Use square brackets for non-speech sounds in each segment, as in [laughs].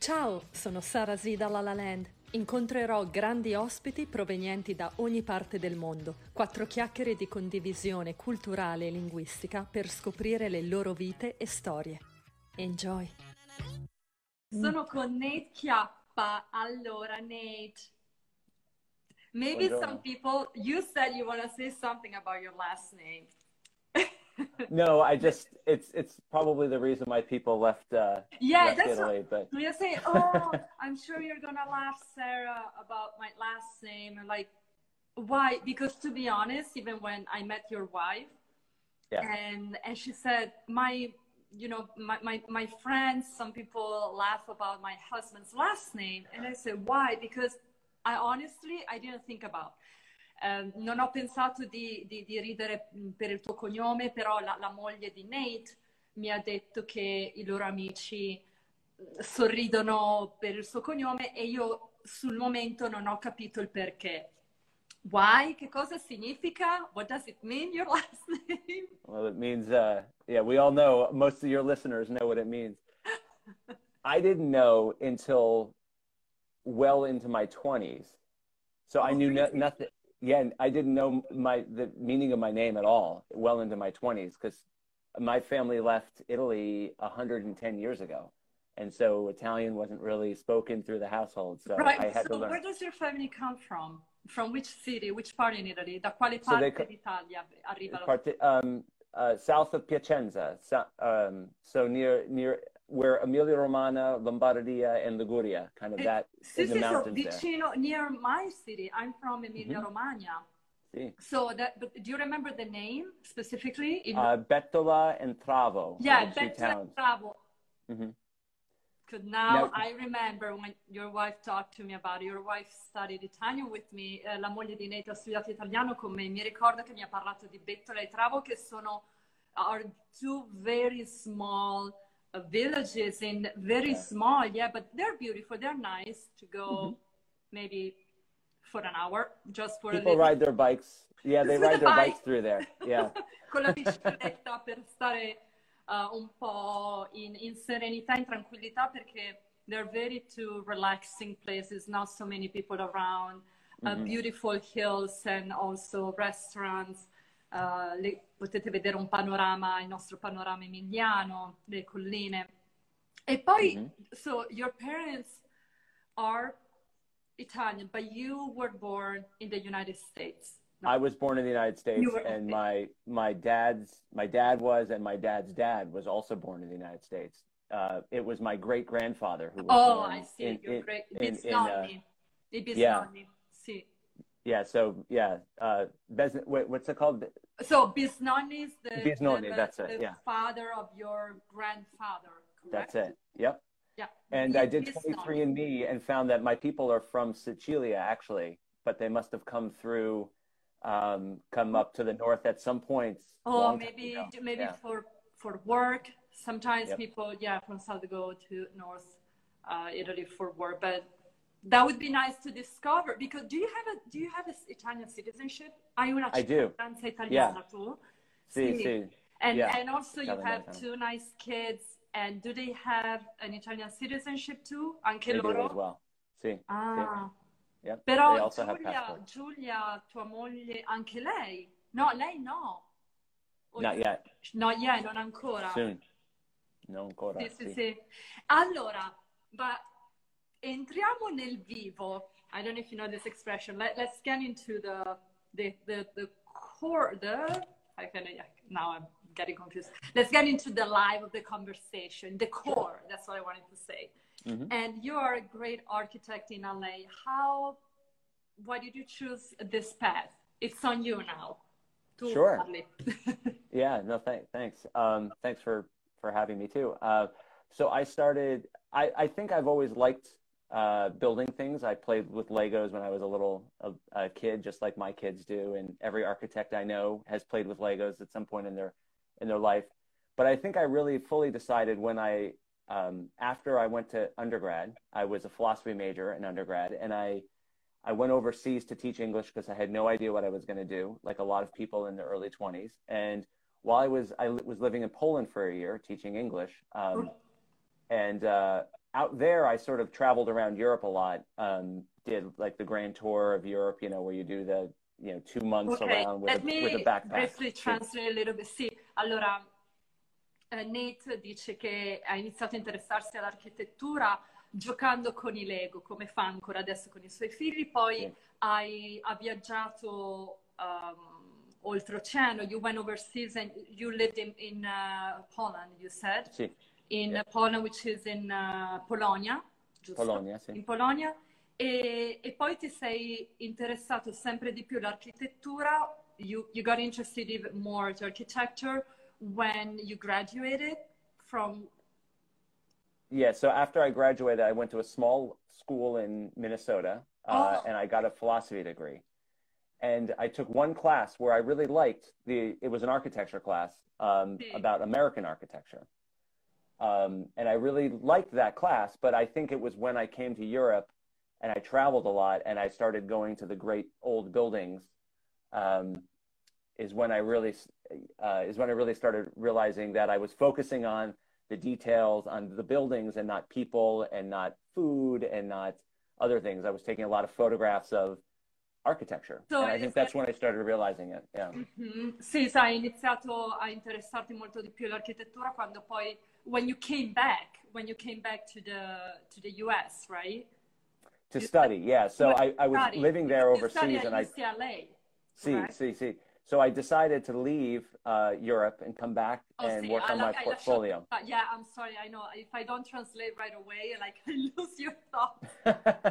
Ciao, sono Sara Z da La La Land. Incontrerò grandi ospiti provenienti da ogni parte del mondo. Quattro chiacchiere di condivisione culturale e linguistica per scoprire le loro vite e storie. Enjoy! Sono con Nate Chiappa. Allora, Nate, maybe Buongiorno. some people, you said you want to say something about your last name. No, I just it's it's probably the reason why people left uh, Yeah, left that's Italy. But You say, [laughs] oh, I'm sure you're gonna laugh, Sarah, about my last name. And like, why? Because to be honest, even when I met your wife, yeah, and and she said, my, you know, my, my my friends, some people laugh about my husband's last name, and I said, why? Because I honestly, I didn't think about. Ehm, non ho pensato di, di- di ridere mh, per il tuo cognome, però la, la moglie di Nate mi ha detto che i loro amici eh, sorridono per il suo cognome e io sul momento non ho capito il perché. Why? Che cosa significa? What does it mean, your [laughs] last name? well, it means uh, yeah. We all know. Most of your listeners know what it means. I didn't know until well into my twenties, so I Oh, knew no, nothing. Yeah, I didn't know my the meaning of my name at all. Well into my twenties, because my family left Italy 110 years ago, and so Italian wasn't really spoken through the household. So I right. had So to learn. where does your family come from? From which city? Which part in Italy? Da quale So parte co- d'Italia arriva la Part, um, uh, south of Piacenza, so, um, so near near where Emilia Romagna, Lombardia, and Liguria, kind of that Sì, in the so mountains there. vicino, near my city. I'm from Emilia Mhm. Romagna. See. So that, but do you remember the name specifically? In, Uh, Bettola and Travo. yeah, Bettola towns. Bravo. Mhm. Because now Now- I remember when your wife talked to me about it. Your wife studied Italian with me. eh, la moglie di Nate ha studiato italiano con me. Mi ricordo che mi ha parlato di Bettola e Travo, che sono are two very small uh, villages in very small, yeah, but they're beautiful. They're nice to go Mm-hmm. maybe for an hour, just for People a little. ride their bikes. Yeah, they [laughs] ride the their bike. bikes through there. Yeah. [laughs] con la bicicletta per stare uh, un po' in, in serenità, in tranquillità, perché they're very two relaxing places, not so many people around, uh, Mhm. beautiful hills and also restaurants. Uh, le- potete vedere un panorama, il nostro panorama emiliano, le colline. E poi, Mhm. so your parents are Italian, but you were born in the United States. I was born in the United States, were- and my my dad's my dad was, and my dad's dad was also born in the United States. Uh, it was my great grandfather who was Oh, born I see. in, You're in- great. in- in, uh, yeah. bisnonni. Yeah. So yeah, uh, Bes- wait, what's it called? So bisnonni is the, the, that's it, the yeah. father of your grandfather, correct? That's it. Yep. Yeah. And I did bisnonni. 23andMe and found that my people are from Sicilia, actually, but they must have come through, um, come up to the north at some points. Oh, maybe maybe Yeah. for for work. Sometimes Yep. people, yeah, from south go to north uh, Italy for work, but that would be nice to discover. Because do you have a do you have a Italian citizenship? Hai una I do. cittadinanza italiana tu? See, Sì. see. And Yeah. and also you have Italian. two nice kids. And do they have an Italian citizenship too? Anche They do loro? as well. See. Ah, Yep. però they also have Giulia. Giulia, tua moglie, anche lei? No, lei no. O- Not yet. No, yeah, non ancora. Soon. No ancora. Sì, sì, sì. sì. Allora, ma entriamo nel vivo. I don't know if you know this expression. Let, let's get into the the the, the core. The I can now I'm getting confused. Let's get into the live of the conversation. The core. That's what I wanted to say. Mhm. And you are a great architect in LA. How? Why did you choose this path? It's on you now. Sure. [laughs] Yeah, no, th- thanks. Um, thanks for, for having me too. Uh, so I started, I, I think I've always liked uh, building things. I played with Legos when I was a little a, a kid, just like my kids do. And every architect I know has played with Legos at some point in their, in their life. But I think I really fully decided when I, um, after I went to undergrad, I was a philosophy major in undergrad and I, I went overseas to teach English because I had no idea what I was going to do, like a lot of people in their early 20s. And while I was I was living in Poland for a year teaching English, um, and uh, out there, I sort of traveled around Europe a lot. Um, did like the grand tour of Europe, you know, where you do the you know two months okay. around with, Let a, me with a backpack. briefly translate a little bit. Sì, allora eh, Nate dice che ha iniziato a interessarsi all'architettura giocando con i Lego, come fa ancora adesso con i suoi figli, poi Sì. hai, ha viaggiato um, oltreoceano, you went overseas and you lived in, in uh, Poland, you said, Sì, in Yeah. Poland, which is in uh, Polonia, giusto? Polonia, sì. In Polonia. E, e poi ti sei interessato sempre di più all'architettura. You, you got interested even more to architecture when you graduated from Yeah, so after I graduated, I went to a small school in Minnesota uh, Oh. and I got a philosophy degree. And I took one class where I really liked the, it was an architecture class um, about American architecture. Um, and I really liked that class, but I think it was when I came to Europe and I traveled a lot and I started going to the great old buildings um, is when I really uh, is when I really started realizing that I was focusing on the details on the buildings and not people and not food and not other things. I was taking a lot of photographs of architecture, So and I think that's when I started realizing it. Yeah. Mhm. Sì, sai, hai iniziato a interessarti molto di più all'architettura quando poi, when you came back, when you came back to the, to the US, right? To You- study, yeah. So I, I was study. living there study overseas, at and I UCLA. see, see, see. So I decided to leave uh, Europe and come back Oh, and sì, work on alla- my portfolio. yeah, I'm sorry, I know. If I don't translate right away, like, [laughs] I lose your thoughts.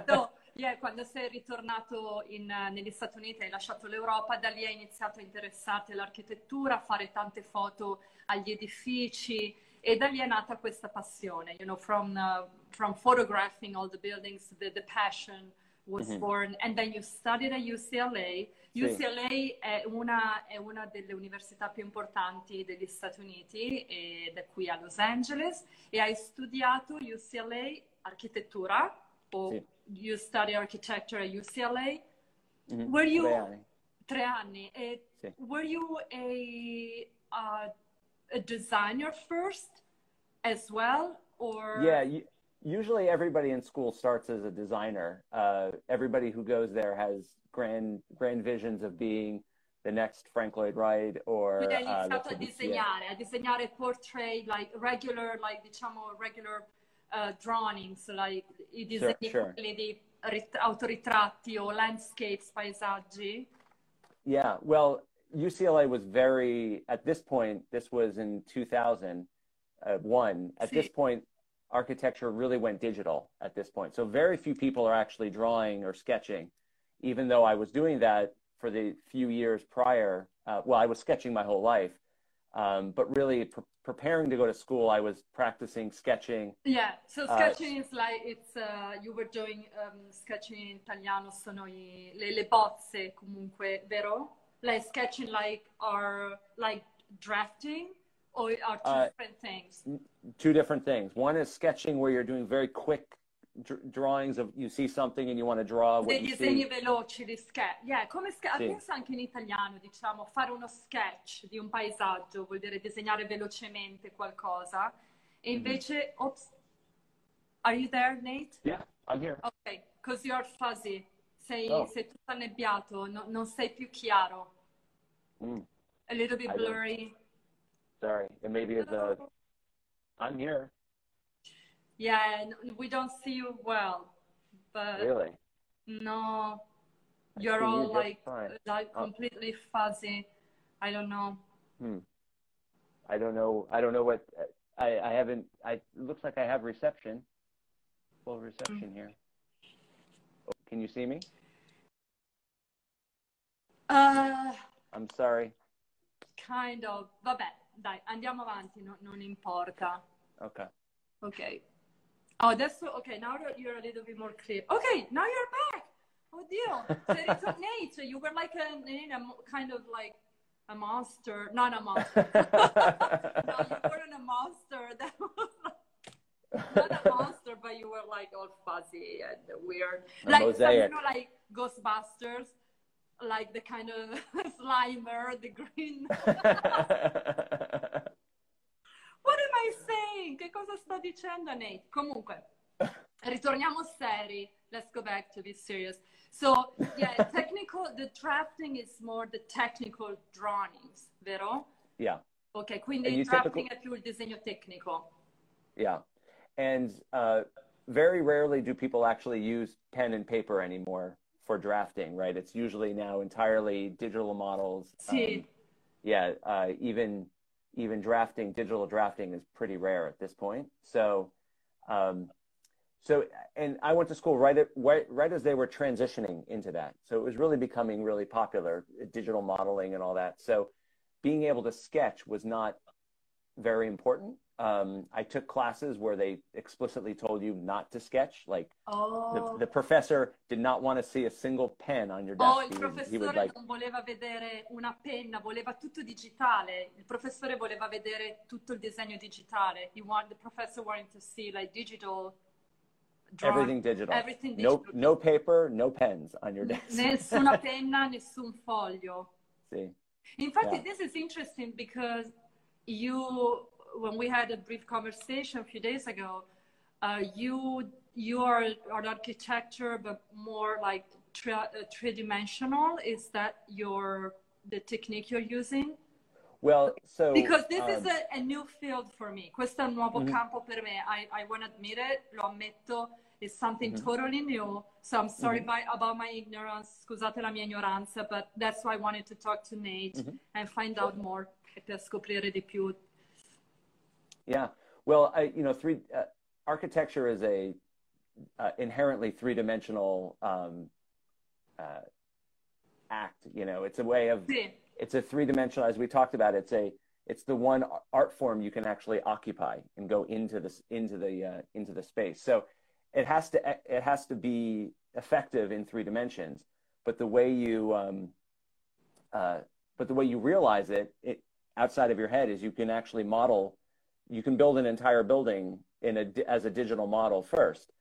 So, yeah, quando sei ritornato in, eh, negli Stati Uniti, hai lasciato l'Europa, da lì hai iniziato a interessarti all'architettura, a fare tante foto agli edifici e da lì è nata questa passione, you know, from, uh, from photographing all the buildings, the, the passion was Mhm. born. And then you studied at UCLA. Sì. UCLA è una, è una delle università più importanti degli Stati Uniti ed è qui a Los Angeles e hai studiato UCLA architettura o Sì. you study architecture at UCLA. Mhm. Were you Tre anni. tre anni? E Sì. Were you a, uh, a designer first as well or Yeah, you, usually everybody in school starts as a designer. Uh, everybody who goes there has grand grand visions of being the next Frank Lloyd Wright or Quindi hai uh, iniziato a disegnare, a disegnare portrait, like regular, like diciamo regular uh, drawings, like i disegni sure. quelli di rit- autoritratti o landscapes, paesaggi. Yeah, well, UCLA was very at this point. This was in 2001. At this point, architecture really went digital. At this point, so very few people are actually drawing or sketching. Even though I was doing that for the few years prior, uh, well, I was sketching my whole life, um, but really pre- preparing to go to school, I was practicing sketching. Yeah, so Uh, sketching is like it's uh, you were doing um, sketching in italiano sono i, le, le bozze comunque, vero? Like sketching like or like drafting or are two Uh, different things. Two different things. One is sketching, where you're doing very quick drawings of you see something and you want to draw what Dei you disegni veloci di sketch. Yeah, come ske- Sì. pensa anche in italiano, diciamo, fare uno sketch di un paesaggio vuol dire disegnare velocemente qualcosa. E invece, ops, are you there, Nate? Yeah, I'm here. Ok, because you're fuzzy. Sei, Oh. sei tutto annebbiato, no- non sei più chiaro. Mm, A little bit blurry. sorry, it maybe is a. I'm here. Yeah, we don't see you well. But Really? no, you're see you all like, fine. like Oh. completely fuzzy. I don't know. Hmm. I don't know. I don't know what. I I haven't. I it looks like I have reception. Full reception here. Oh, can you see me? Uh, I'm sorry. kind of. Vabbè, dai, andiamo avanti, no- non importa. Okay. Ok. Oh, adesso, ok, now you're a little bit more clear. Ok, now you're back. Oddio, sei ritornato. [laughs] You were like a, a kind of like a monster. Not a monster. [laughs] no, you weren't a monster. That was not a monster, but you were like all fuzzy and weird. A like you know, like Ghostbusters, like the kind of [laughs] Slimer, the green. [laughs] What am I saying? Che cosa sto dicendo, Nate? Comunque, ritorniamo seri. Let's go back to be serious. So, yeah, [laughs] technical, the drafting is more the technical drawings, vero? Yeah. Ok, quindi il drafting typical... è più il disegno tecnico. Yeah. And uh, very rarely do people actually use pen and paper anymore for drafting, right? It's usually now entirely digital models. Um, yeah, uh, even even drafting, digital drafting is pretty rare at this point. So, um, so and I went to school right at right, right as they were transitioning into that. So it was really becoming really popular, digital modeling and all that. So being able to sketch was not very important. Um, I took classes where they explicitly told you not to sketch. Like oh. the, the, professor did not want to see a single pen on your desk. Oh, il professore would, like... non voleva vedere una penna, voleva tutto digitale. Il professore voleva vedere tutto il disegno digitale. He want, the professor wanted to see like digital Drawing, everything digital. Everything digital. No, no paper, no pens on your desk. Nessuna penna, [laughs] nessun foglio. See. In fact, yeah. this is interesting because you, when we had a brief conversation a few days ago, uh, you you are an architecture, but more like tri- uh, three-dimensional. Is that your the technique you're using? Well, so because this um, is a, a, new field for me. Questo è un nuovo mm-hmm. campo per me. I, I want to admit it, lo ammetto. It's something mm-hmm. totally new. So I'm sorry mm-hmm. by, about my ignorance. Scusate la mia ignoranza, but that's why I wanted to talk to Nate mm-hmm. and find out more per scoprire di più. Yeah. Well, I, you know, three uh, architecture is a uh, inherently three-dimensional um, uh, act. You know, it's a way of sí it's a three dimensional, as we talked about. It's a it's the one art form you can actually occupy and go into this into the uh, into the space. So it has to it has to be effective in three dimensions. But the way you um, uh, but the way you realize it, it outside of your head is you can actually model. You can build an entire building in a as a digital model first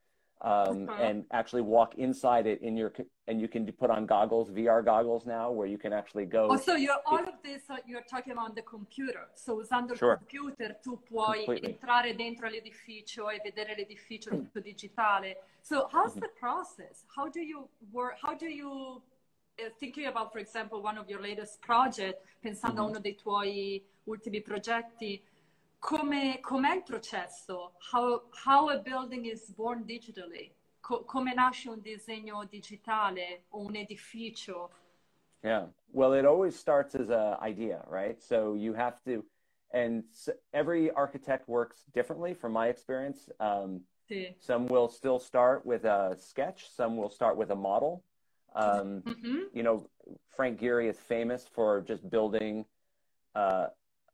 um, and actually walk inside it in your and you can put on goggles vr goggles now where you can actually go oh, so you're all of this uh, you're talking on the computer so usando sure. il computer tu puoi Completely. entrare dentro l'edificio e vedere l'edificio tutto digitale so how's mm-hmm. the process how do you work how do you uh, thinking about for example one of your latest project pensando mm-hmm. a uno dei tuoi ultimi progetti come, com'è il processo? How, how a building is born digitally? Co- come nasce un disegno digitale o un edificio? Yeah, well, it always starts as an idea, right? So you have to, and every architect works differently from my experience. Um, sí. Some will still start with a sketch, some will start with a model. Um, mm-hmm. You know, Frank Gehry is famous for just building, uh,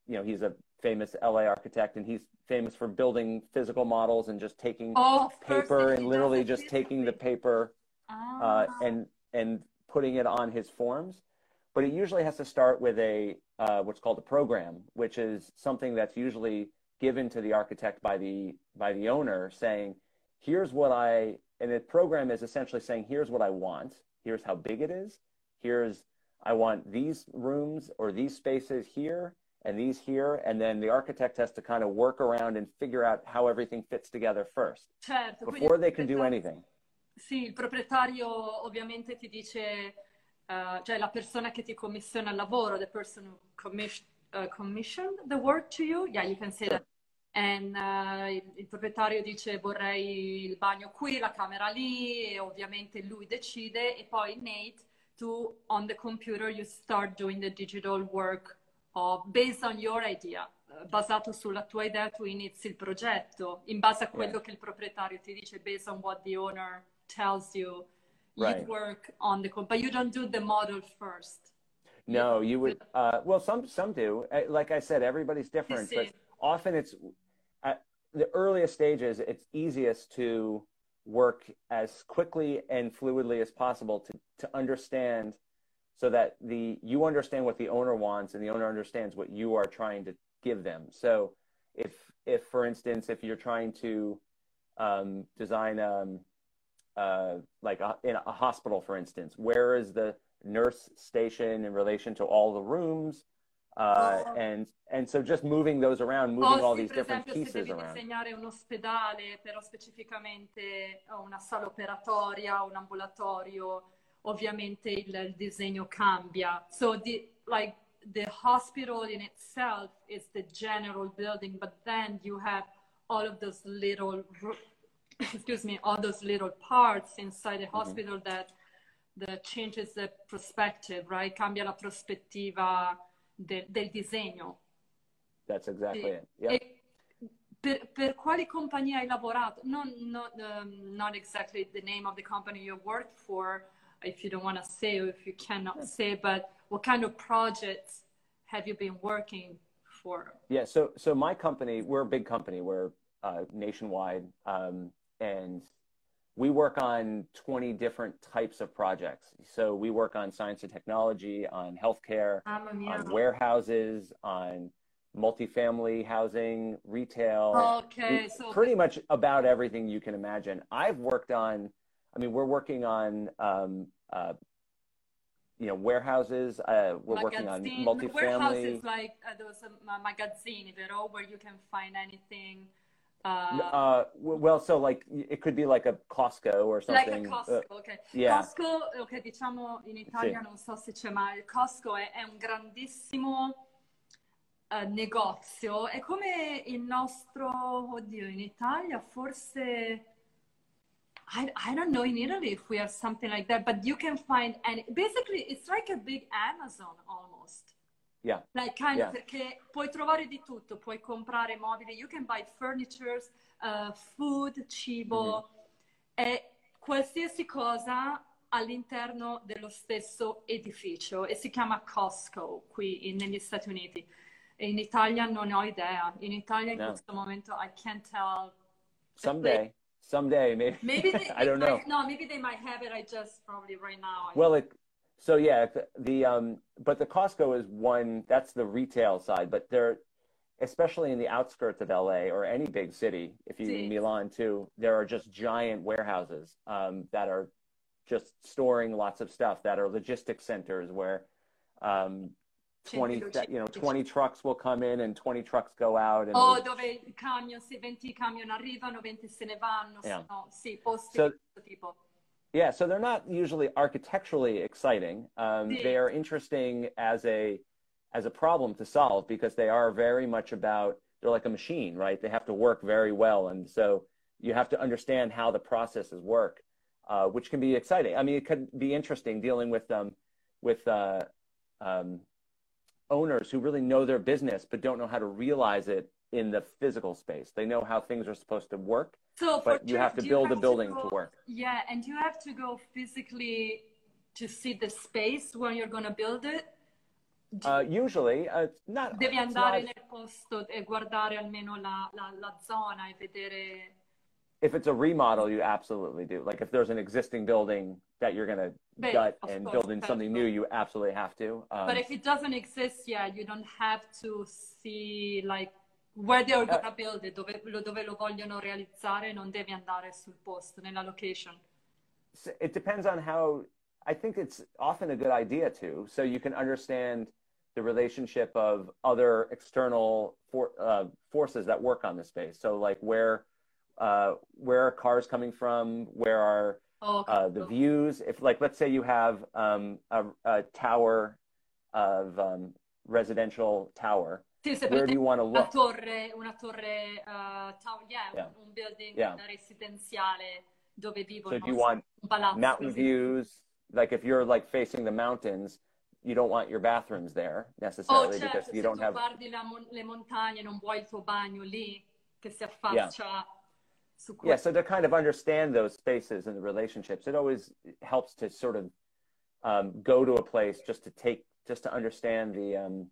you know, he's a famous LA architect, and he's famous for building physical models and just taking oh, paper and literally just taking the paper uh, and and putting it on his forms. But it usually has to start with a uh, what's called a program, which is something that's usually given to the architect by the by the owner, saying, "Here's what I." And the program is essentially saying, "Here's what I want. Here's how big it is. Here's I want these rooms or these spaces here." And these here, and then the architect has to kind of work around and figure out how everything fits together first certo, before they can do anything. Sì, il proprietario ovviamente ti dice, uh, cioè la persona che ti commissiona il lavoro, the person who commission, uh, commissioned the work to you, yeah, you can say that. And, uh, il, il, proprietario dice vorrei il bagno qui, la camera lì, e ovviamente lui decide, e poi Nate, tu on the computer you start doing the digital work o based on your idea, eh, basato sulla tua idea tu inizi il progetto in base a quello yeah. che il proprietario ti dice based on what the owner tells you right. you work on the but you don't do the model first no you would uh, well some some do uh, like i said everybody's different but often it's at the earliest stages it's easiest to work as quickly and fluidly as possible to to understand so that the you understand what the owner wants and the owner understands what you are trying to give them. So if if for instance if you're trying to um, design um, uh, like a, in a hospital for instance, where is the nurse station in relation to all the rooms? Uh, Oh. and and so just moving those around, moving Oh, all sì, these different esempio, se pieces devi around. disegnare un ospedale, però specificamente una sala operatoria, un ambulatorio, ovviamente il, il disegno cambia. So the like the hospital in itself is the general building, but then you have all of those little excuse me, all those little parts inside the hospital that that changes the perspective, right? Cambia la prospettiva del- del disegno. That's exactly Sì. it. Yep. E per, per quali compagnie hai lavorato? Non, not, um, not exactly the name of the company you worked for, if you don't want to say or if you cannot say, but what kind of projects have you been working for? Yeah, so so my company, we're a big company. We're uh, nationwide, um, and we work on 20 different types of projects. So we work on science and technology, on healthcare, Mamma mia. on warehouses, on multifamily housing, retail, Okay, so pretty much about everything you can imagine. I've worked on, I mean, we're working on, um, uh, you know, warehouses. Uh, we're working on multifamily. warehouses like uh, those um, magazzini, vero? Where you can find anything. Uh, Uh, well, so like it could be like a Costco or something. like a. Costco, Uh, ok. yeah. Costco, ok, diciamo in Italia non so se c'è, ma il Costco è, è un grandissimo eh, negozio. È come il nostro, oddio, in Italia forse. I, I don't know in Italy if we have something like that, but you can find any. Basically, it's like a big Amazon almost. yeah, Like kind Yeah. of, perché puoi trovare di tutto, puoi comprare mobili, you can buy furniture, uh, food, cibo, e qualsiasi cosa all'interno dello stesso edificio e si chiama Costco qui in- negli Stati Uniti. E in Italia non ho idea. In Italia in No. questo momento I can't tell. someday, someday, maybe. Maybe they, [laughs] I don't know. no, maybe they might have it. I just probably right now. I- Well, it, so yeah, the, the um, but the Costco is one. That's the retail side, but there, especially in the outskirts of LA or any big city, if you Sì. Milan too, there are just giant warehouses um, that are just storing lots of stuff. That are logistics centers where. Um, 20 you know 20 trucks will come in and 20 trucks go out and O dove i camion, sì, 20 camion arrivano, 20 se ne vanno, Yeah. no, sì, posti So- tipo. Yeah, so they're not usually architecturally exciting. Um, Sì. They are interesting as a as a problem to solve because they are very much about they're like a machine, right? They have to work very well, and so you have to understand how the processes work, uh, which can be exciting. I mean, it could be interesting dealing with them with uh, um, owners who really know their business but don't know how to realize it in the physical space. They know how things are supposed to work, So but you have to build a have building go- to work. Yeah, and you have to go physically to see the space where you're going to build it. Uh, usually, uh, not. Devi andare not- nel posto e guardare almeno la, la, la zona e vedere. if it's a remodel, you absolutely do. Like if there's an existing building that you're going to Beh, gut and course, build in something new, you absolutely have to. Um, But if it doesn't exist yet, you don't have to see like where they're Uh, gonna build it, dove lo, dove lo vogliono realizzare, non devi andare sul posto, nella location. it depends on how. I think it's often a good idea to, so you can understand the relationship of other external for, uh, forces that work on the space. So like where, uh, where are cars coming from? Where are Oh, uh, the views. If like let's say you have um, a, a tower of um, residential tower, Sì, se where do you want to una look? torre, una torre, uh, town- yeah, Yeah. un building Yeah. residenziale dove vivono. So do you want palazzo, mountain sì. views? Like if you're like facing the mountains, you don't want your bathrooms there Oh, necessarily certo, because se you don't tu have. guardi la mon- le montagne non vuoi il tuo bagno lì che si affaccia su Yeah, so to kind of understand those spaces and the relationships, it always helps to sort of um, go to a place just to take, just to understand the, um,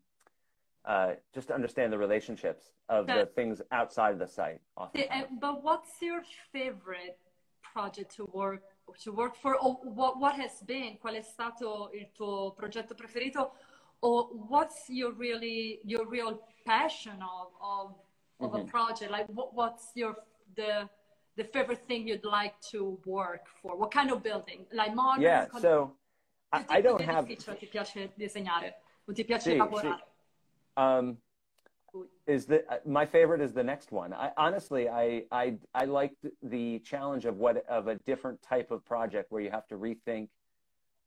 uh, just to understand the relationships of the things outside of the site. Oftentimes. but what's your favorite project to work to work for? Or what, what has been? Qual è stato il tuo progetto preferito? Or what's your really your real passion of of, of a Mhm. project? Like what, what's your the the favorite thing you'd like to work for? What kind of building? Like modern? Yeah, con- so I, I don't have ti piace disegnare? O ti piace Sì, lavorare? Um, is the uh, my favorite is the next one. I honestly I I I like the challenge of what of a different type of project where you have to rethink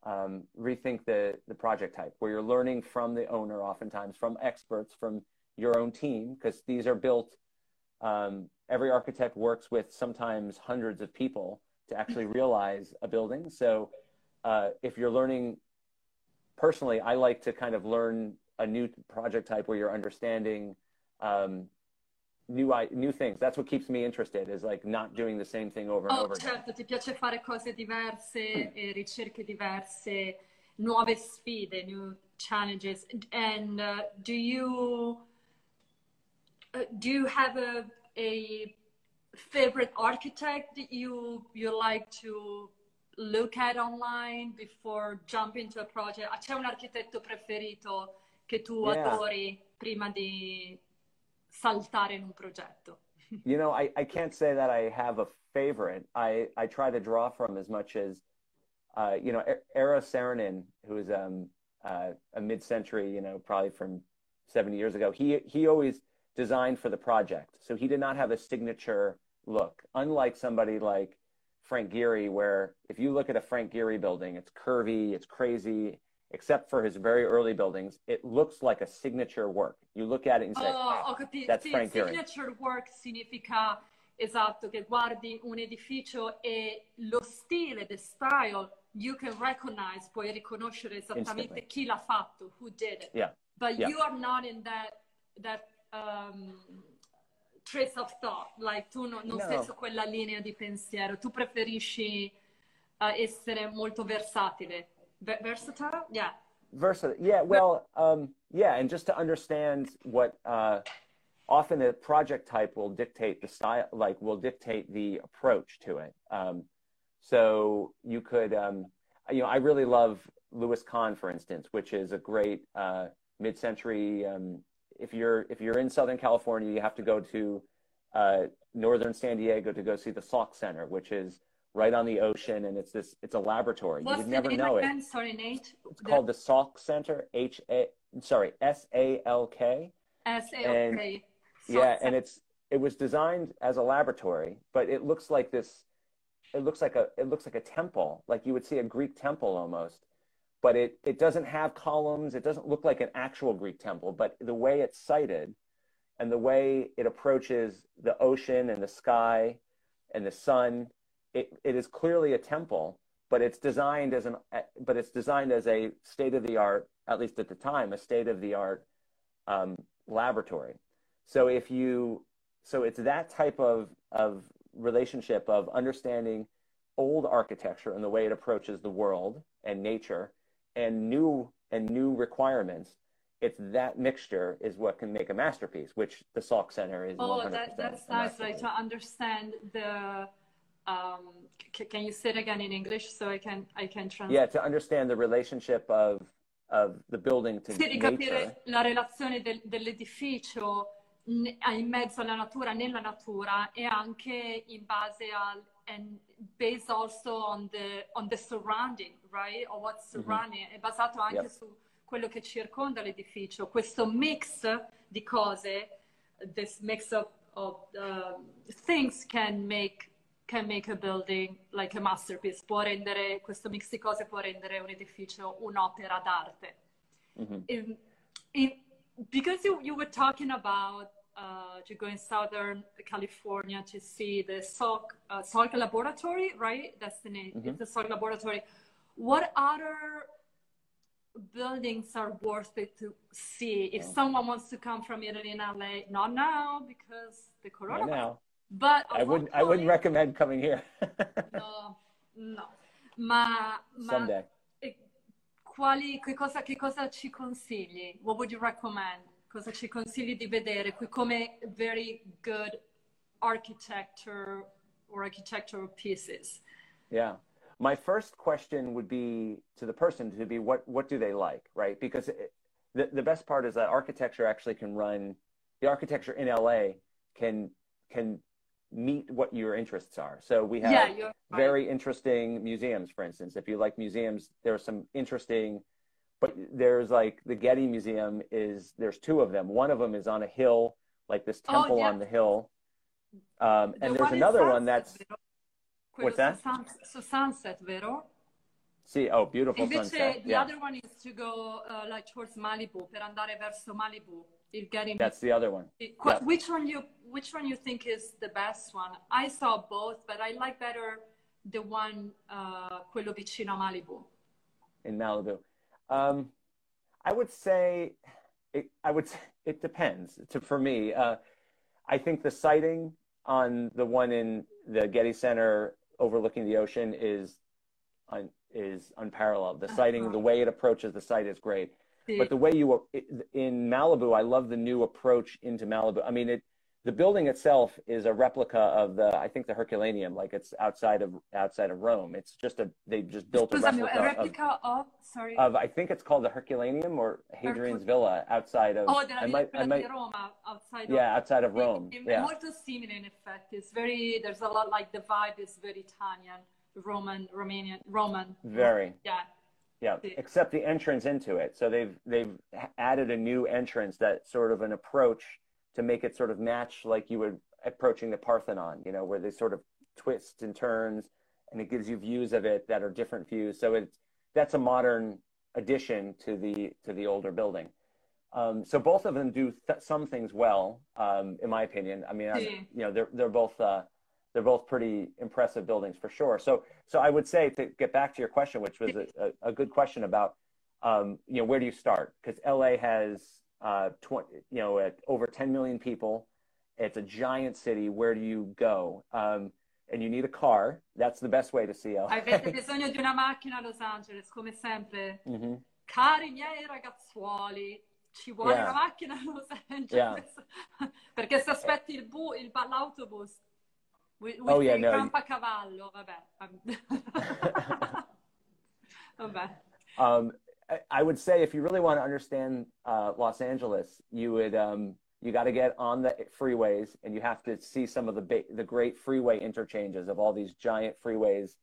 um, rethink the the project type where you're learning from the owner oftentimes from experts from your own team because these are built um, every architect works with sometimes hundreds of people to actually realize a building so uh, if you're learning personally i like to kind of learn a new project type where you're understanding um, new new things. That's what keeps me interested is like not doing the same thing over and oh, over certo, again. ti piace fare cose diverse, e ricerche diverse, nuove sfide, new challenges. And uh, do you uh, do you have a a favorite architect that you you like to look at online before jumping into a project? C'è un architetto preferito che tu Yeah. adori prima di saltare in un progetto? [laughs] You know, I, I can't say that I have a favorite. I, I try to draw from as much as, uh, you know, Eero Saarinen, who is um, uh, a mid-century, you know, probably from 70 years ago. He he always designed for the project, so he did not have a signature look. Unlike somebody like Frank Gehry, where if you look at a Frank Gehry building, it's curvy, it's crazy, except for his very early buildings, it looks like a signature work. You look at it and say, Oh, capito. that's Sì, Frank Gehry. signature work significa esatto che guardi un edificio e lo stile, the style, you can recognize, puoi riconoscere esattamente Instantly. chi l'ha fatto, who did it. Yeah. But Yeah. you are not in that that um, trace of thought, like tu non, non No. sei su quella linea di pensiero, tu preferisci uh, essere molto versatile. Ve- versatile? Yeah. Versatile. Yeah, well, um, yeah, and just to understand what uh, often the project type will dictate the style, like will dictate the approach to it. Um, so you could, um, you know, I really love Louis Kahn, for instance, which is a great uh, mid-century. Um, if you're if you're in Southern California, you have to go to uh, northern San Diego to go see the Salk Center, which is right on the ocean, and it's this it's a laboratory. What's you would the never know it. Sorry, Nate. It's called the Salk Center, H A, sorry, S A L K. S A and- okay. Yeah, and it's it was designed as a laboratory, but it looks like this. It looks like a it looks like a temple, like you would see a Greek temple almost. But it it doesn't have columns. It doesn't look like an actual Greek temple. But the way it's sited, and the way it approaches the ocean and the sky, and the sun, it, it is clearly a temple. But it's designed as an but it's designed as a state of the art, at least at the time, a state of the art um, laboratory. So if you, so it's that type of, of relationship of understanding old architecture and the way it approaches the world and nature and new and new requirements. It's that mixture is what can make a masterpiece, which the Salk Center is. Oh, 100% that, that's nice. Like to understand the. Um, c- can you say it again in English so I can I can translate? Yeah, to understand the relationship of of the building to Sì, di capire la relazione del- dell'edificio in mezzo alla natura, nella natura e anche in base al based also on the on the surrounding, right? Or what's surrounding, è basato anche Yep. su quello che circonda l'edificio. Questo mix di cose, this mix of, of um, things can make can make a building like a masterpiece, può rendere, questo mix di cose può rendere un edificio un'opera d'arte. Mhm. in, in, because you, you were talking about uh, to go in Southern California to see the Salk, uh, Salk Laboratory, right? That's the name. It's the Salk Laboratory. What other buildings are worth it to see if someone wants to come from Italy and LA? Not now because the Right coronavirus. now, But I wouldn't. I wouldn't recommend coming here. [laughs] No, no. Ma, ma Someday. e quali, che, cosa, che cosa ci consigli? What would you recommend? Cosa ci consigli di vedere qui come very good architecture or architectural pieces? Yeah. My first question would be to the person to be what what do they like, right? Because it, the the best part is that architecture actually can run the architecture in LA can can meet what your interests are. So we have yeah, very interesting museums, for instance. If you like museums, there are some interesting but there's like the Getty Museum is there's two of them. One of them is on a hill, like this Oh, temple yeah. on the hill, um, The and there's one another one that's vero? What's that? Su Sunset, vero? see oh beautiful Invece sunset. the Yeah, other one is to go uh, like towards Malibu, per andare verso Malibu. Il Getty that's the other one. Qu- yeah. Which one you which one you think is the best one? I saw both, but I like better the one uh, quello vicino a Malibu. in Malibu. Um, I would say it, I would say [laughs] it depends. To for me, uh, I think the siting on the one in the Getty Center overlooking the ocean is un, is unparalleled. The siting, the way it approaches the site is great. But the way you in Malibu, I love the new approach into Malibu. I mean, it the building itself is a replica of the I think the Herculaneum, like it's outside of outside of Rome. It's just a they just built a replica a of replica of, sorry. of I think it's called the Herculaneum or Hadrian's Hercul- Villa outside of oh, I might, I might Roma, uh, outside yeah of outside of Rome È yeah molto simile in effetti. It's very there's a lot like the vibe is very Italian, Roman, Romanian, Roman. very Yeah. yeah except the entrance into it so they've they've added a new entrance that sort of an approach to make it sort of match like you were approaching the Parthenon you know where they sort of twist and turns and it gives you views of it that are different views so it's that's a modern addition to the to the older building um, so both of them do th- some things well um, in my opinion I mean I'm- you know they're they're both uh, they're both pretty impressive buildings for sure. So, so I would say to get back to your question, which was a, a, a good question about, um, you know, where do you start? Because LA has, uh, 20, you know, at over 10 million people. It's a giant city. Where do you go? Um, and you need a car. That's the best way to see LA. Avete [laughs] bisogno di una macchina a Los Angeles, come sempre. Mhm. Cari miei ragazzuoli, ci vuole Yeah. una macchina a Los Angeles. [laughs] Perché se aspetti il bu- il, l'autobus, we, we Oh, yeah, no. Vabbè. [laughs] vabbè. Um, I- I would say if you really want to understand uh, Los Angeles, you would um, you got to get on the freeways and you have to see some of the ba- the great freeway interchanges of all these giant freeways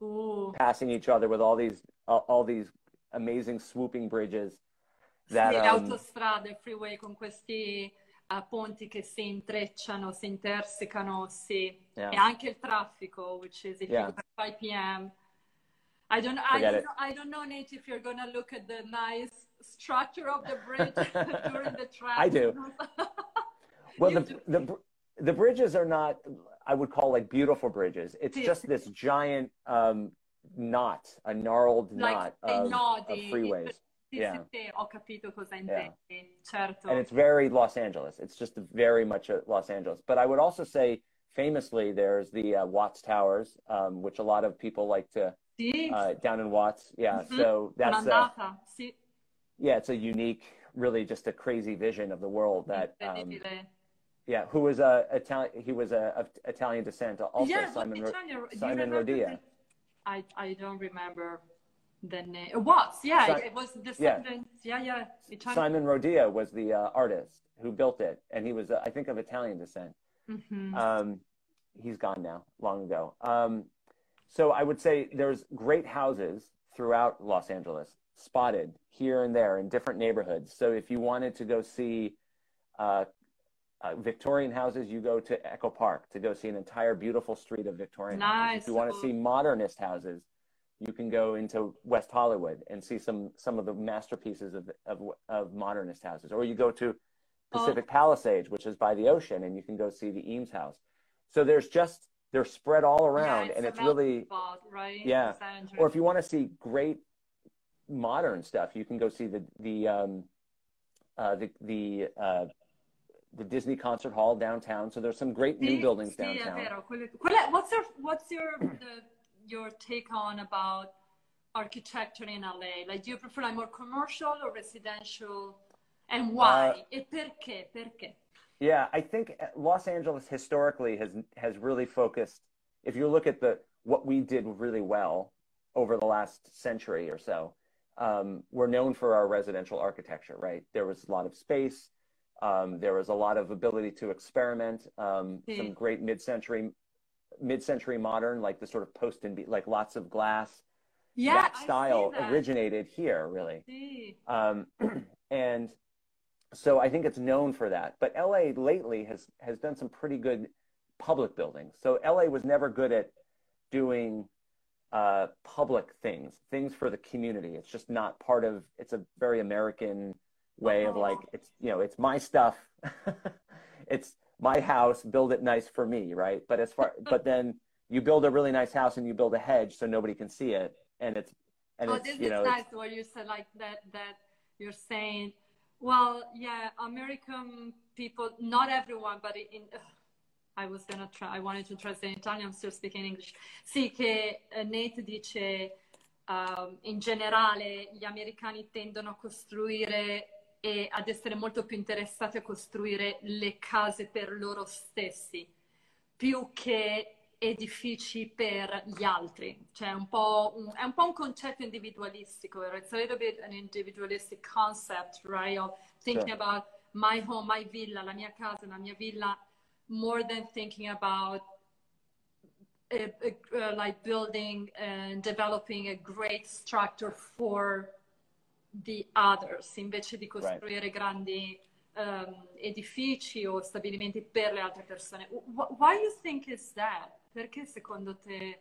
Uh, passing each other with all these all, all these amazing swooping bridges that sì, le um, autostrade, freeway con questi uh, ponti che si intrecciano, si intersecano, sì. Yeah. E anche il traffico, which is if Yeah. you 5 p.m. I don't, I don't, know, I don't know, Nate, if you're gonna look at the nice structure of the bridge [laughs] during the traffic. I do. [laughs] well the, do. the the bridges are not I would call like beautiful bridges. It's just this giant um, knot, a gnarled like knot of, of freeways. Yeah. sì, sì, ho capito cosa Yeah. and it's very Los Angeles. It's just very much a Los Angeles. But I would also say, famously, there's the uh, Watts Towers, um, which a lot of people like to Uh, down in Watts. Yeah, Mhm. so that's uh, yeah, it's a unique, really just a crazy vision of the world. That um, yeah, who was a Italian? He was a, of Italian descent. Also, yeah, Simon Ro- Italian- do you Simon Rodia. the- I, I don't remember the name. It was, yeah, Si- it was descendants. Yeah, yeah. Italian. Simon Rodia was the uh, artist who built it, and he was, uh, I think, of Italian descent. Mhm. Um, he's gone now, long ago. Um, so I would say there's great houses throughout Los Angeles, spotted here and there in different neighborhoods. So if you wanted to go see uh, uh, Victorian houses, you go to Echo Park to go see an entire beautiful street of Victorian houses. Nice. If you want to see modernist houses, you can go into West Hollywood and see some some of the masterpieces of of, of modernist houses, or you go to Pacific Palisades, which is by the ocean, and you can go see the Eames House. So there's just they're spread all around, yeah, and it's really pot, right? yeah. Or if you want to see great modern stuff, you can go see the the um, uh, the the uh, the Disney Concert Hall downtown. So there's some great new buildings downtown. vero. Quelle- quelle- what's your what's your the, your take on about architecture in LA? Like, do you prefer like more commercial or residential, and why? Uh, e perché? Perché? Yeah, I think Los Angeles historically has has really focused. If you look at the what we did really well over the last century or so, um, we're known for our residential architecture. Right, there was a lot of space. Um, there was a lot of ability to experiment. Um, Sí. Some great mid-century, mid-century modern, like the sort of post and be- like lots of glass. yeah, that style that. originated here, really. Sì. Um, [clears throat] and so I think it's known for that. But LA lately has has done some pretty good public buildings. So LA was never good at doing uh, public things, things for the community. It's just not part of. It's a very American way of like it's you know it's my stuff. [laughs] it's my house. Build it nice for me, right? But as far but [laughs] then you build a really nice house and you build a hedge so nobody can see it, and it's and oh, it's this you know is it's- nice what you said, like that. That you're saying. Well, yeah, American people, not everyone, but in. ugh, I was gonna try. I wanted to translate in Italian. I'm still speaking English. Sì, che eh, Nate dice um, in generale gli americani tendono a costruire e ad essere molto più interessati a costruire le case per loro stessi più che edifici per gli altri. Cioè un po' un, è un po' un concetto individualistico. It's a little bit an individualistic concept, right? Of thinking Sure. about my home, my villa, la mia casa, la mia villa, more than thinking about uh, uh, uh, like building and developing a great structure for the others, invece di costruire grandi um, edifici o stabilimenti per le altre persone. Wh- why you think is that? Perché secondo te,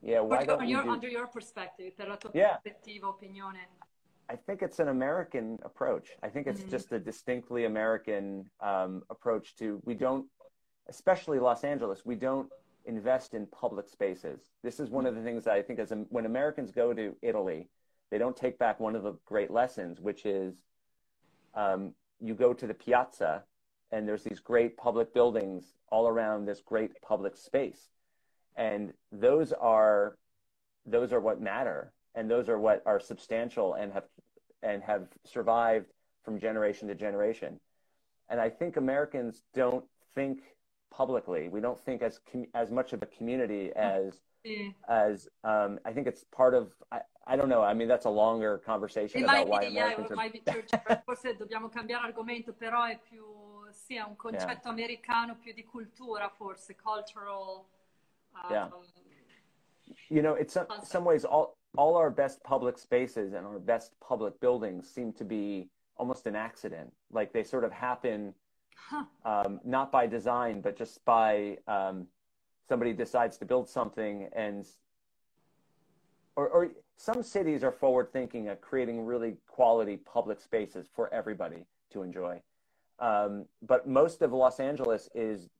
yeah. Why don't your- do- under your perspective, per la tua Yeah. prospettiva, opinione? I think it's an American approach. I think it's Mhm. just a distinctly American um, approach to we don't, especially Los Angeles, we don't invest in public spaces. This is one of the things that I think as when Americans go to Italy, they don't take back one of the great lessons, which is um, you go to the piazza and there's these great public buildings all around this great public space, and those are those are what matter. And those are what are substantial and have and have survived from generation to generation. And i think americans don't think publicly. We don't think as com- as much of a community as Sì. as um, i think it's part of I, I don't know i mean that's a longer conversation about why be, yeah, americans it are might be [laughs] true. Cioè, forse dobbiamo cambiare argomento, però è più, sì, è un concetto americano più di cultura, forse, cultural. um, Yeah. you know it's some, some ways all all our best public spaces and our best public buildings seem to be almost an accident like they sort of happen Huh. um, not by design but just by um, somebody decides to build something and or, or some cities are forward thinking at creating really quality public spaces for everybody to enjoy. Um, but most of los angeles is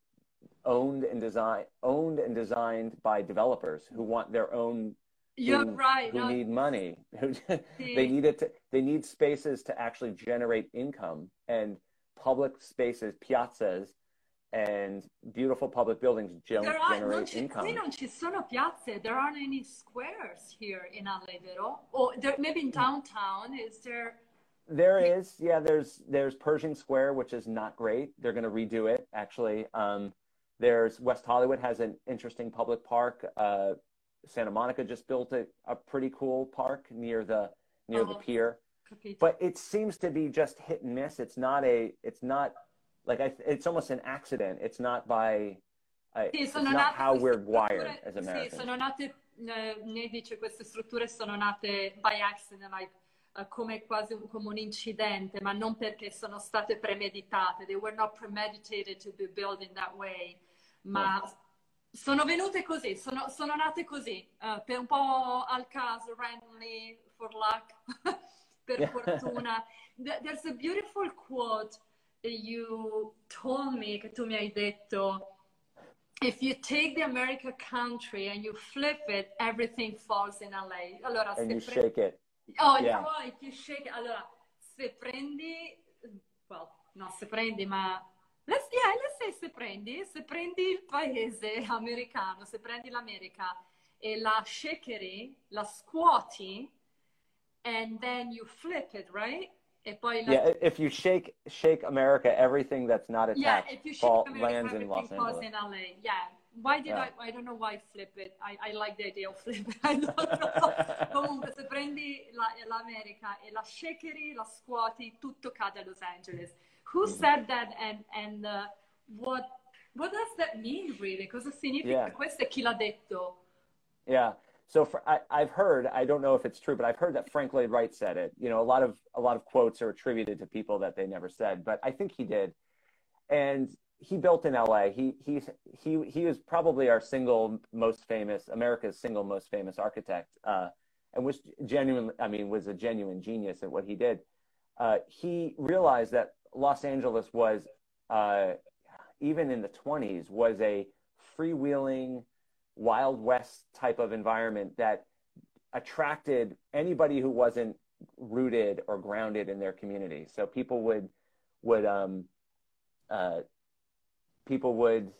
owned and design owned and designed by developers who want their own You're who, right. who no, need money. [laughs] Who [laughs] they need it to, they need spaces to actually generate income. And public spaces piazzas and beautiful public buildings don't There are, non generate ci, income non ci sono piazze. There aren't any squares here in LA, vero? Or there, maybe in downtown, is there? There is, yeah. There's there's Pershing Square, which is not great. They're going to redo it, actually. Um, there's West Hollywood has an interesting public park. Uh, Santa Monica just built a, a pretty cool park near the near the Oh. pier. Capito? But it seems to be just hit and miss. It's not a. It's not like I. It's almost an accident. It's not by. I, Sì, it's sono not nate how we're wired as Sì, Americans. sono nate, ne dice queste strutture sono nate by accident, like, eh, come quasi un, come un incidente, ma non perché sono state premeditate. They were not premeditated to be built in that way. Ma sono venute così, sono, sono nate così, eh, per un po' al caso, randomly, for luck, [laughs] per fortuna. [laughs] Th- There's a beautiful quote you told me, che tu mi hai detto, if you take the American country and you flip it, everything falls in LA. Allora, and se you shake it. Oh, Yeah. you know, you shake Allora, se prendi, well, no, se prendi, ma let's, yeah, let's say se prendi, se prendi il paese americano, se prendi l'America e la shakeri, la scuoti, and then you flip it, right? E poi la Yeah, if you shake shake America, everything that's not Yeah, attached if you shake fall, America, lands in Los Angeles. in LA. Yeah. Why did Yeah. I? I don't know why flip it. I, I like the idea of flip it. [laughs] I don't know. [laughs] Comunque, se prendi la- l'America e la shakeri, la scuoti, tutto cade a Los Angeles. Who Mm-hmm. said that and, and uh, what, what does that mean really? Cosa significa? Yeah. Questo è chi l'ha detto. Yeah. So for, I, I've heard, I don't know if it's true, but I've heard that Frank Lloyd Wright said it. You know, a lot of a lot of quotes are attributed to people that they never said, but I think he did. And he built in LA. He he he he was probably our single most famous, America's single most famous architect, uh, and was genuine. I mean, was a genuine genius at what he did. Uh, he realized that Los Angeles was, uh, even in the 20s, was a freewheeling Wild West type of environment that attracted anybody who wasn't rooted or grounded in their community. So people would would um, uh, people would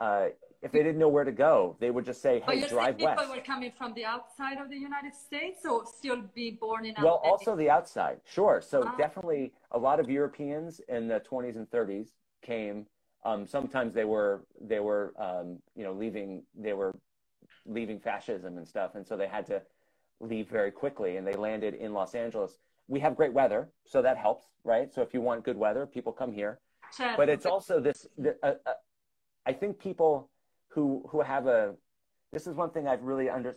uh, if they didn't know where to go, they would just say, "Hey, but drive people west." People were coming from the outside of the United States, or still be born in. Well, also the outside, sure. So Ah. definitely, a lot of Europeans in the 20s and 30s came. Um, sometimes they were they were um, you know leaving they were leaving fascism and stuff, and so they had to leave very quickly, and they landed in Los Angeles. We have great weather, so that helps, right? So if you want good weather, people come here. Certo. But it's also this. The, uh, uh, I think people who who have a. This is one thing I've really under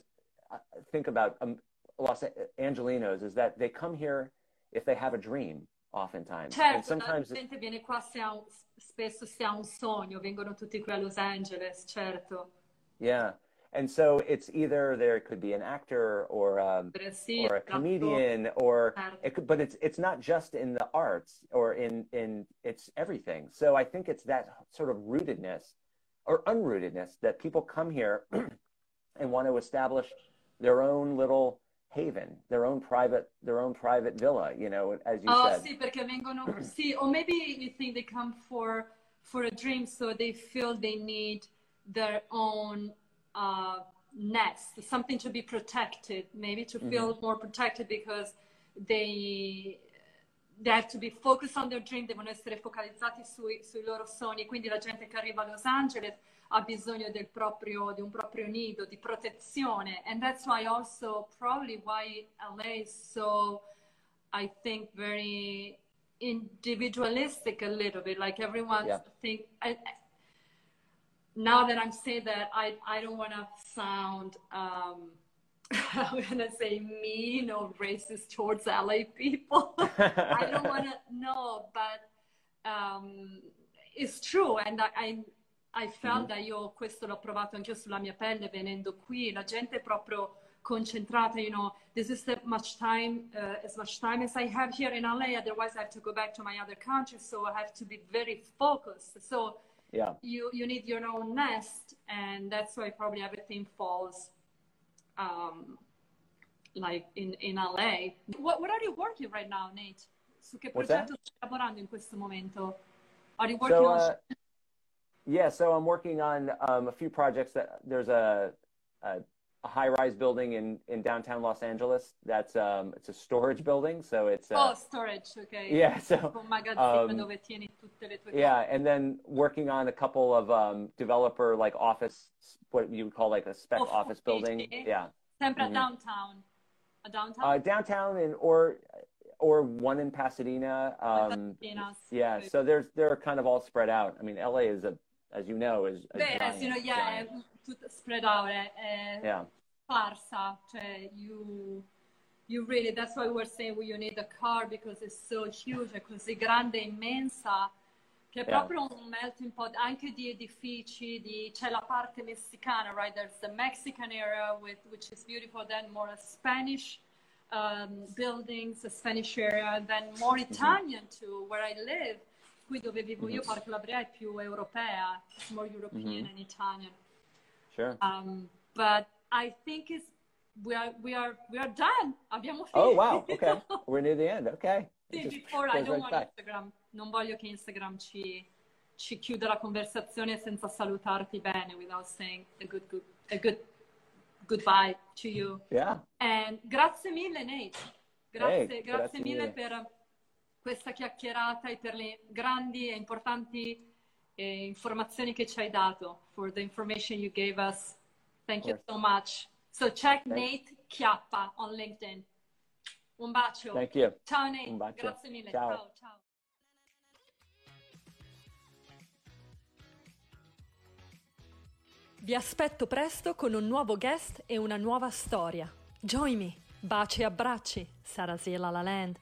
uh, think about um, Los Angelinos is that they come here if they have a dream, oftentimes, and sometimes la gente viene qua se un, spesso se ha un sogno, vengono tutti qui a Los Angeles, certo. yeah. And so it's either there could be an actor or um, Sì, or a comedian or it could, but it's it's not just in the arts or in in it's everything so i think it's that sort of rootedness or unrootedness that people come here [clears throat] and want to establish their own little haven their own private their own private villa you know as you Oh said sì, perché vengono sì, or maybe you think they come for for a dream, so they feel they need their own uh, nest, something to be protected, maybe to feel Mm-hmm. more protected because they they have to be focused on their dream, devono essere focalizzati sui, sui loro sogni. Quindi la gente che arriva a Los Angeles ha bisogno del proprio, di un proprio nido, di protezione. And that's why also probably why LA is so, I think, very individualistic a little bit. Like everyone Yeah. think. I, I- now that I'm saying that, I, I don't want to sound, um, [laughs] I'm going to say mean or racist towards LA people. [laughs] I don't want to know, but um, it's true. And I, I, I felt that io questo l'ho provato anche sulla mia pelle venendo qui. La gente è proprio concentrata, you know, this is the much time, uh, as much time as I have here in LA. Otherwise, I have to go back to my other country. So I have to be very focused. So yeah you you need your own nest and that's why probably everything falls um like in in LA what what are you working right now Nate su che What's progetto stai lavorando in questo momento are you working so on uh, yeah so i'm working on um, a few projects that there's a, a, a high-rise building in in downtown los angeles that's um, it's a storage building so it's uh, oh storage okay [laughs] yeah so um, dove tieni tutte le tue Yeah, and then working on a couple of um, developer like office, what you would call like a spec Uffici. office building. Yeah, sempre a Mhm. downtown a downtown uh, downtown and or or one in Pasadena. Um, Pasadena, yeah, so there's they're kind of all spread out. I mean, LA is a, as you know, is a Beh, giant, you know, yeah, giant. è spread out, è yeah, sparsa, cioè you, you really, that's why we're saying well, you need a car because it's so huge, è così grande, immensa, che è Yeah. proprio un melting pot anche di edifici, di, c'è la parte messicana, right? There's the Mexican area, with, which is beautiful, then more Spanish um, buildings, a Spanish area, then more Italian too, where I live. Qui dove vivo io, Parco La Brea è più europea, it's more European and Italian. sure. Um, but I think it's we are we are we are done. Abbiamo finito. Oh wow, okay, we're near the end. Okay, [laughs] Sì, before I don't right want. Instagram. Non voglio che Instagram ci, ci chiuda la conversazione senza salutarti bene, without saying a good good a good goodbye to you. Yeah, And grazie mille Nate. Grazie, Hey, grazie, grazie mille mille. per questa chiacchierata e per le grandi e importanti eh, informazioni che ci hai dato. For the information you gave us. Thank you so much. So check Nate Chiappa on LinkedIn. Un bacio. thank you. Ciao Nate. Un bacio. Grazie mille. Ciao. ciao. ciao. Vi aspetto presto con un nuovo guest e una nuova storia. Join me! Baci e abbracci, Sarah La La Land.